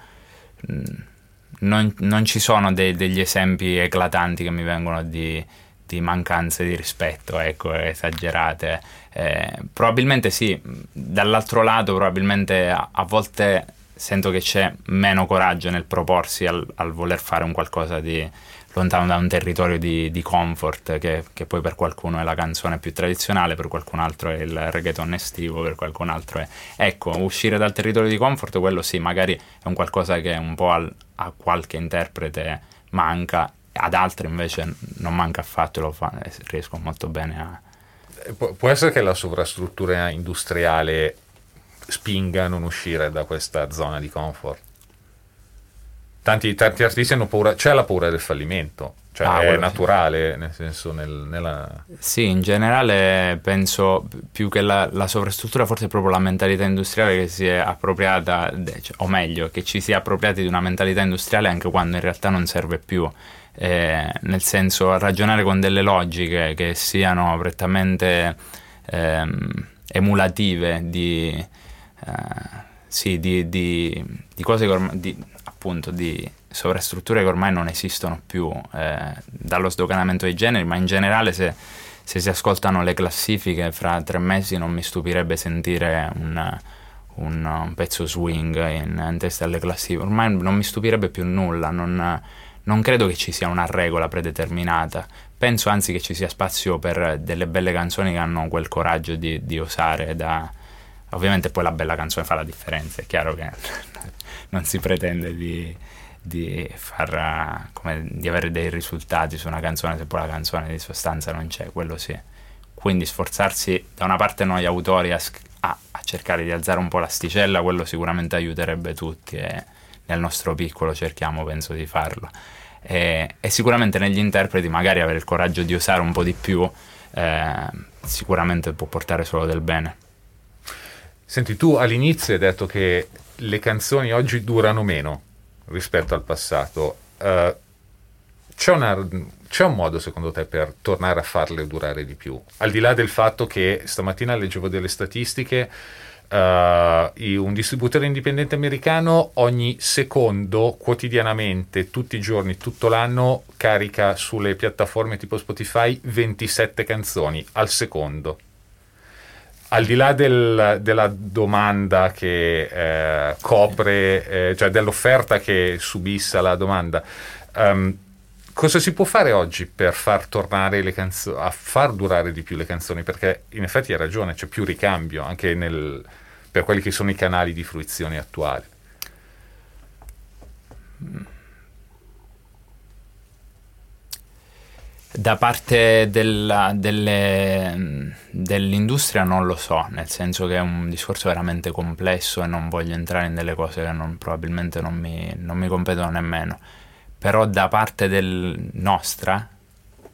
non, non ci sono dei, degli esempi eclatanti che mi vengono di, di mancanze di rispetto, ecco, esagerate. Eh, probabilmente sì, dall'altro lato probabilmente a, a, volte sento che c'è meno coraggio nel proporsi al, al voler fare un qualcosa di lontano da un territorio di, di comfort che, che, poi per qualcuno è la canzone più tradizionale, per qualcun altro è il reggaeton estivo, per qualcun altro è... Ecco, uscire dal territorio di comfort, quello sì, magari è un qualcosa che un po' al, a qualche interprete manca, ad altri invece non manca affatto, lo fa, riesco molto bene a... Può essere che la sovrastruttura industriale spinga a non uscire da questa zona di comfort? Tanti, tanti artisti hanno paura, c'è la paura del fallimento, cioè ah, è naturale, nel senso nel, nella... Sì, in generale penso più che la, la, sovrastruttura, forse è proprio la mentalità industriale che si è appropriata, cioè, o meglio, che ci si è appropriati di una mentalità industriale anche quando in realtà non serve più. Eh, nel senso ragionare con delle logiche che siano prettamente ehm, emulative di, eh, sì, di, di, di cose che ormai, di, appunto di sovrastrutture che ormai non esistono più, eh, dallo sdoganamento dei generi, ma in generale se, se, si ascoltano le classifiche fra tre mesi non mi stupirebbe sentire un, un, un pezzo swing in, in, testa alle classifiche, ormai non mi stupirebbe più nulla, non, non credo che ci sia una regola predeterminata, penso anzi che ci sia spazio per delle belle canzoni che hanno quel coraggio di, di osare da... Ovviamente poi la bella canzone fa la differenza, è chiaro che non si pretende di, di, far, come, di, avere dei risultati su una canzone se poi la canzone di sostanza non c'è, quello sì. Quindi sforzarsi da una parte noi autori a, a, a cercare di alzare un po' l'asticella, quello sicuramente aiuterebbe tutti e nel nostro piccolo cerchiamo, penso, di farlo. E, e sicuramente negli interpreti magari avere il coraggio di usare un po' di più eh, sicuramente può portare solo del bene. Senti, tu all'inizio hai detto che le canzoni oggi durano meno rispetto al passato. Uh, c'è, una, c'è, un modo secondo te per tornare a farle durare di più? Al di là del fatto che stamattina leggevo delle statistiche, uh, un distributore indipendente americano ogni secondo, quotidianamente, tutti i giorni, tutto l'anno, carica sulle piattaforme tipo Spotify 27 canzoni al secondo al di là del, della domanda che eh, copre, eh, cioè dell'offerta che subissa la domanda, um, cosa si può fare oggi per far tornare le canzoni, a far durare di più le canzoni? Perché in effetti hai ragione, c'è più ricambio anche nel, per quelli che sono i canali di fruizione attuali. Da parte della, delle, dell'industria non lo so, nel senso che è un discorso veramente complesso e non voglio entrare in delle cose che non, probabilmente non mi, non mi, competono nemmeno. Però da parte del nostra,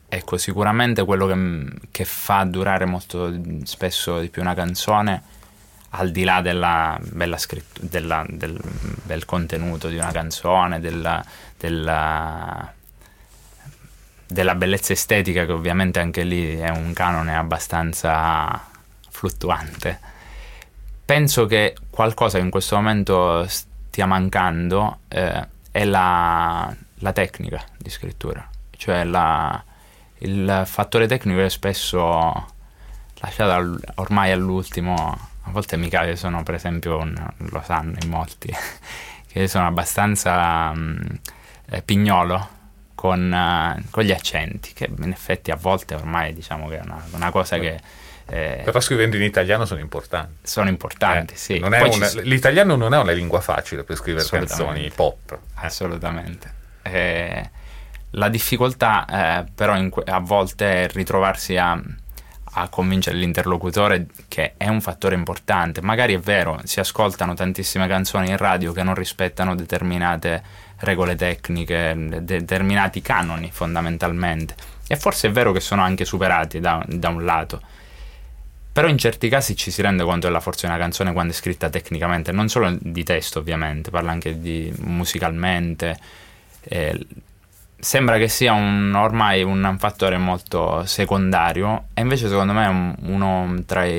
ecco, sicuramente quello che, che fa durare molto spesso di più una canzone, al di là della bella scrittura, del bel contenuto di una canzone, della, della della bellezza estetica, che ovviamente anche lì è un canone abbastanza fluttuante. Penso che qualcosa che in questo momento stia mancando eh, è la, la, tecnica di scrittura, cioè la, il fattore tecnico è spesso lasciato ormai all'ultimo. A volte mi cade, sono per esempio, un, lo sanno in molti, [laughs] che sono abbastanza mh, eh, pignolo con, uh, con, gli accenti, che in effetti a volte ormai diciamo che è una, una cosa che... Eh, Però scrivendo in italiano sono importanti. Sono importanti, eh, sì. Non una, ci... L'italiano non è una lingua facile per scrivere canzoni pop. Assolutamente. Eh, la difficoltà eh, però que- a volte è ritrovarsi a, a convincere l'interlocutore che è un fattore importante. Magari è vero, si ascoltano tantissime canzoni in radio che non rispettano determinate regole tecniche, determinati canoni fondamentalmente. E forse è vero che sono anche superati da, da un lato. Però in certi casi ci si rende conto della forza di una canzone quando è scritta tecnicamente, non solo di testo ovviamente, parla anche di musicalmente. Eh, sembra che sia un, ormai un fattore molto secondario e invece secondo me è un, uno tra, tra,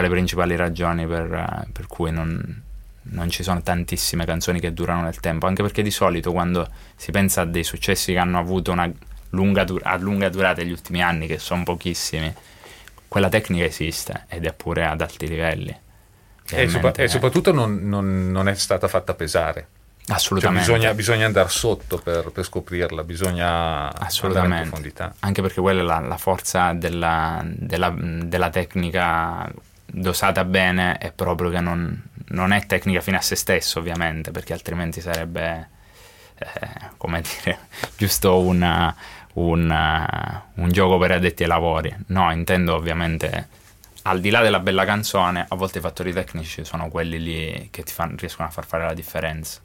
le principali ragioni per, per cui non, non ci sono tantissime canzoni che durano nel tempo, anche perché di solito quando si pensa a dei successi che hanno avuto una lunga, dur- a lunga durata negli ultimi anni, che sono pochissimi, quella tecnica esiste ed è pure ad alti livelli. E, sopra- e, soprattutto non, non, non, è stata fatta pesare. Assolutamente. Cioè bisogna, bisogna, andare sotto per, per scoprirla, bisogna Assolutamente. andare in profondità. Anche perché quella è la, la forza della, della, della, tecnica dosata bene, è proprio che non, non, è tecnica fine a se stesso, ovviamente, perché altrimenti sarebbe, eh, come dire, [laughs] giusto una, una, un gioco per addetti ai lavori. No, intendo ovviamente al di là della bella canzone, a volte i fattori tecnici sono quelli lì che ti fanno, riescono a far fare la differenza.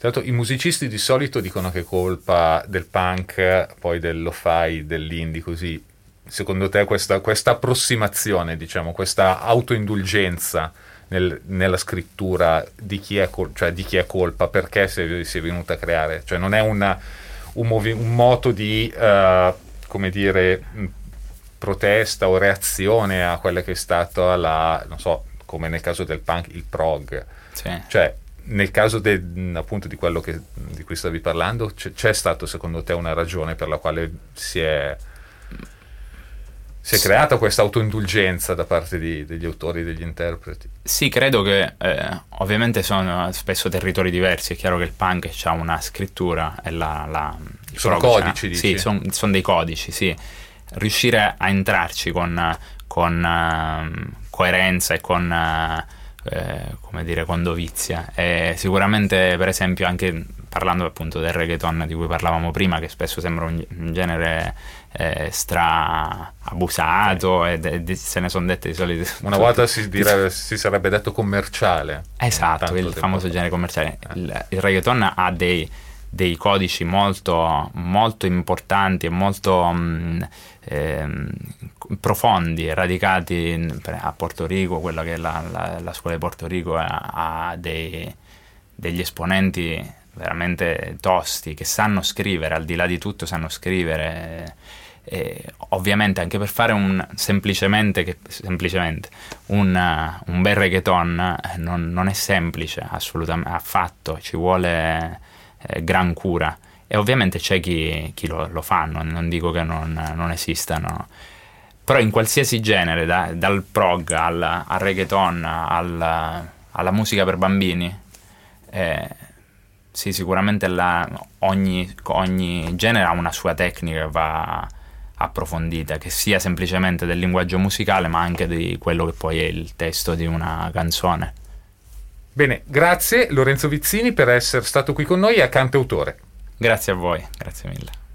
L'altro i musicisti di solito dicono che è colpa del punk, poi del lo-fi, dell'indie, così. Secondo te questa, questa approssimazione, diciamo, questa autoindulgenza nel, nella scrittura di chi, è, cioè di chi è colpa, perché si è, si è venuta a creare? Cioè non è una, un, movi- un, moto di, uh, come dire, protesta o reazione a quella che è stata la, non so, come nel caso del punk, il prog. Sì. Cioè, nel caso de, appunto di quello che, di cui stavi parlando, c'è, c'è stato secondo te una ragione per la quale si è, si è creata questa autoindulgenza da parte di, degli autori e degli interpreti? Sì, credo che eh, ovviamente sono spesso territori diversi. È chiaro che il punk ha una scrittura e la. la sono codici, dici? Sì, sono son dei codici, sì. Riuscire a entrarci con, con uh, coerenza e con. Uh, eh, come dire, con dovizia. E sicuramente, per esempio, anche parlando appunto del reggaeton di cui parlavamo prima, che spesso sembra un, un genere eh, stra abusato e de- de- se ne sono dette di solito. Una volta si, dire, si, sarebbe detto commerciale. Esatto, il famoso genere commerciale. Eh. Il, il reggaeton ha dei dei codici molto, molto importanti e molto mh, eh, profondi, radicati in, a Porto Rico, quella che è la, la, la scuola di Porto Rico ha, ha dei, degli esponenti veramente tosti che sanno scrivere, al di là di tutto sanno scrivere. E ovviamente anche per fare un semplicemente, che, semplicemente un, un bel reggaeton eh, non, non, è semplice assolutamente affatto, ci vuole eh, gran cura. E ovviamente c'è chi, chi lo, lo, fa, non, non dico che non, non, esistano. Però in qualsiasi genere, da, dal prog al, al reggaeton al, alla musica per bambini, eh, sì, sicuramente la, ogni, ogni, genere ha una sua tecnica che va approfondita, che sia semplicemente del linguaggio musicale, ma anche di quello che poi è il testo di una canzone. Bene, grazie Lorenzo Vizzini per essere stato qui con noi e a Cantautore. Grazie a voi, grazie mille.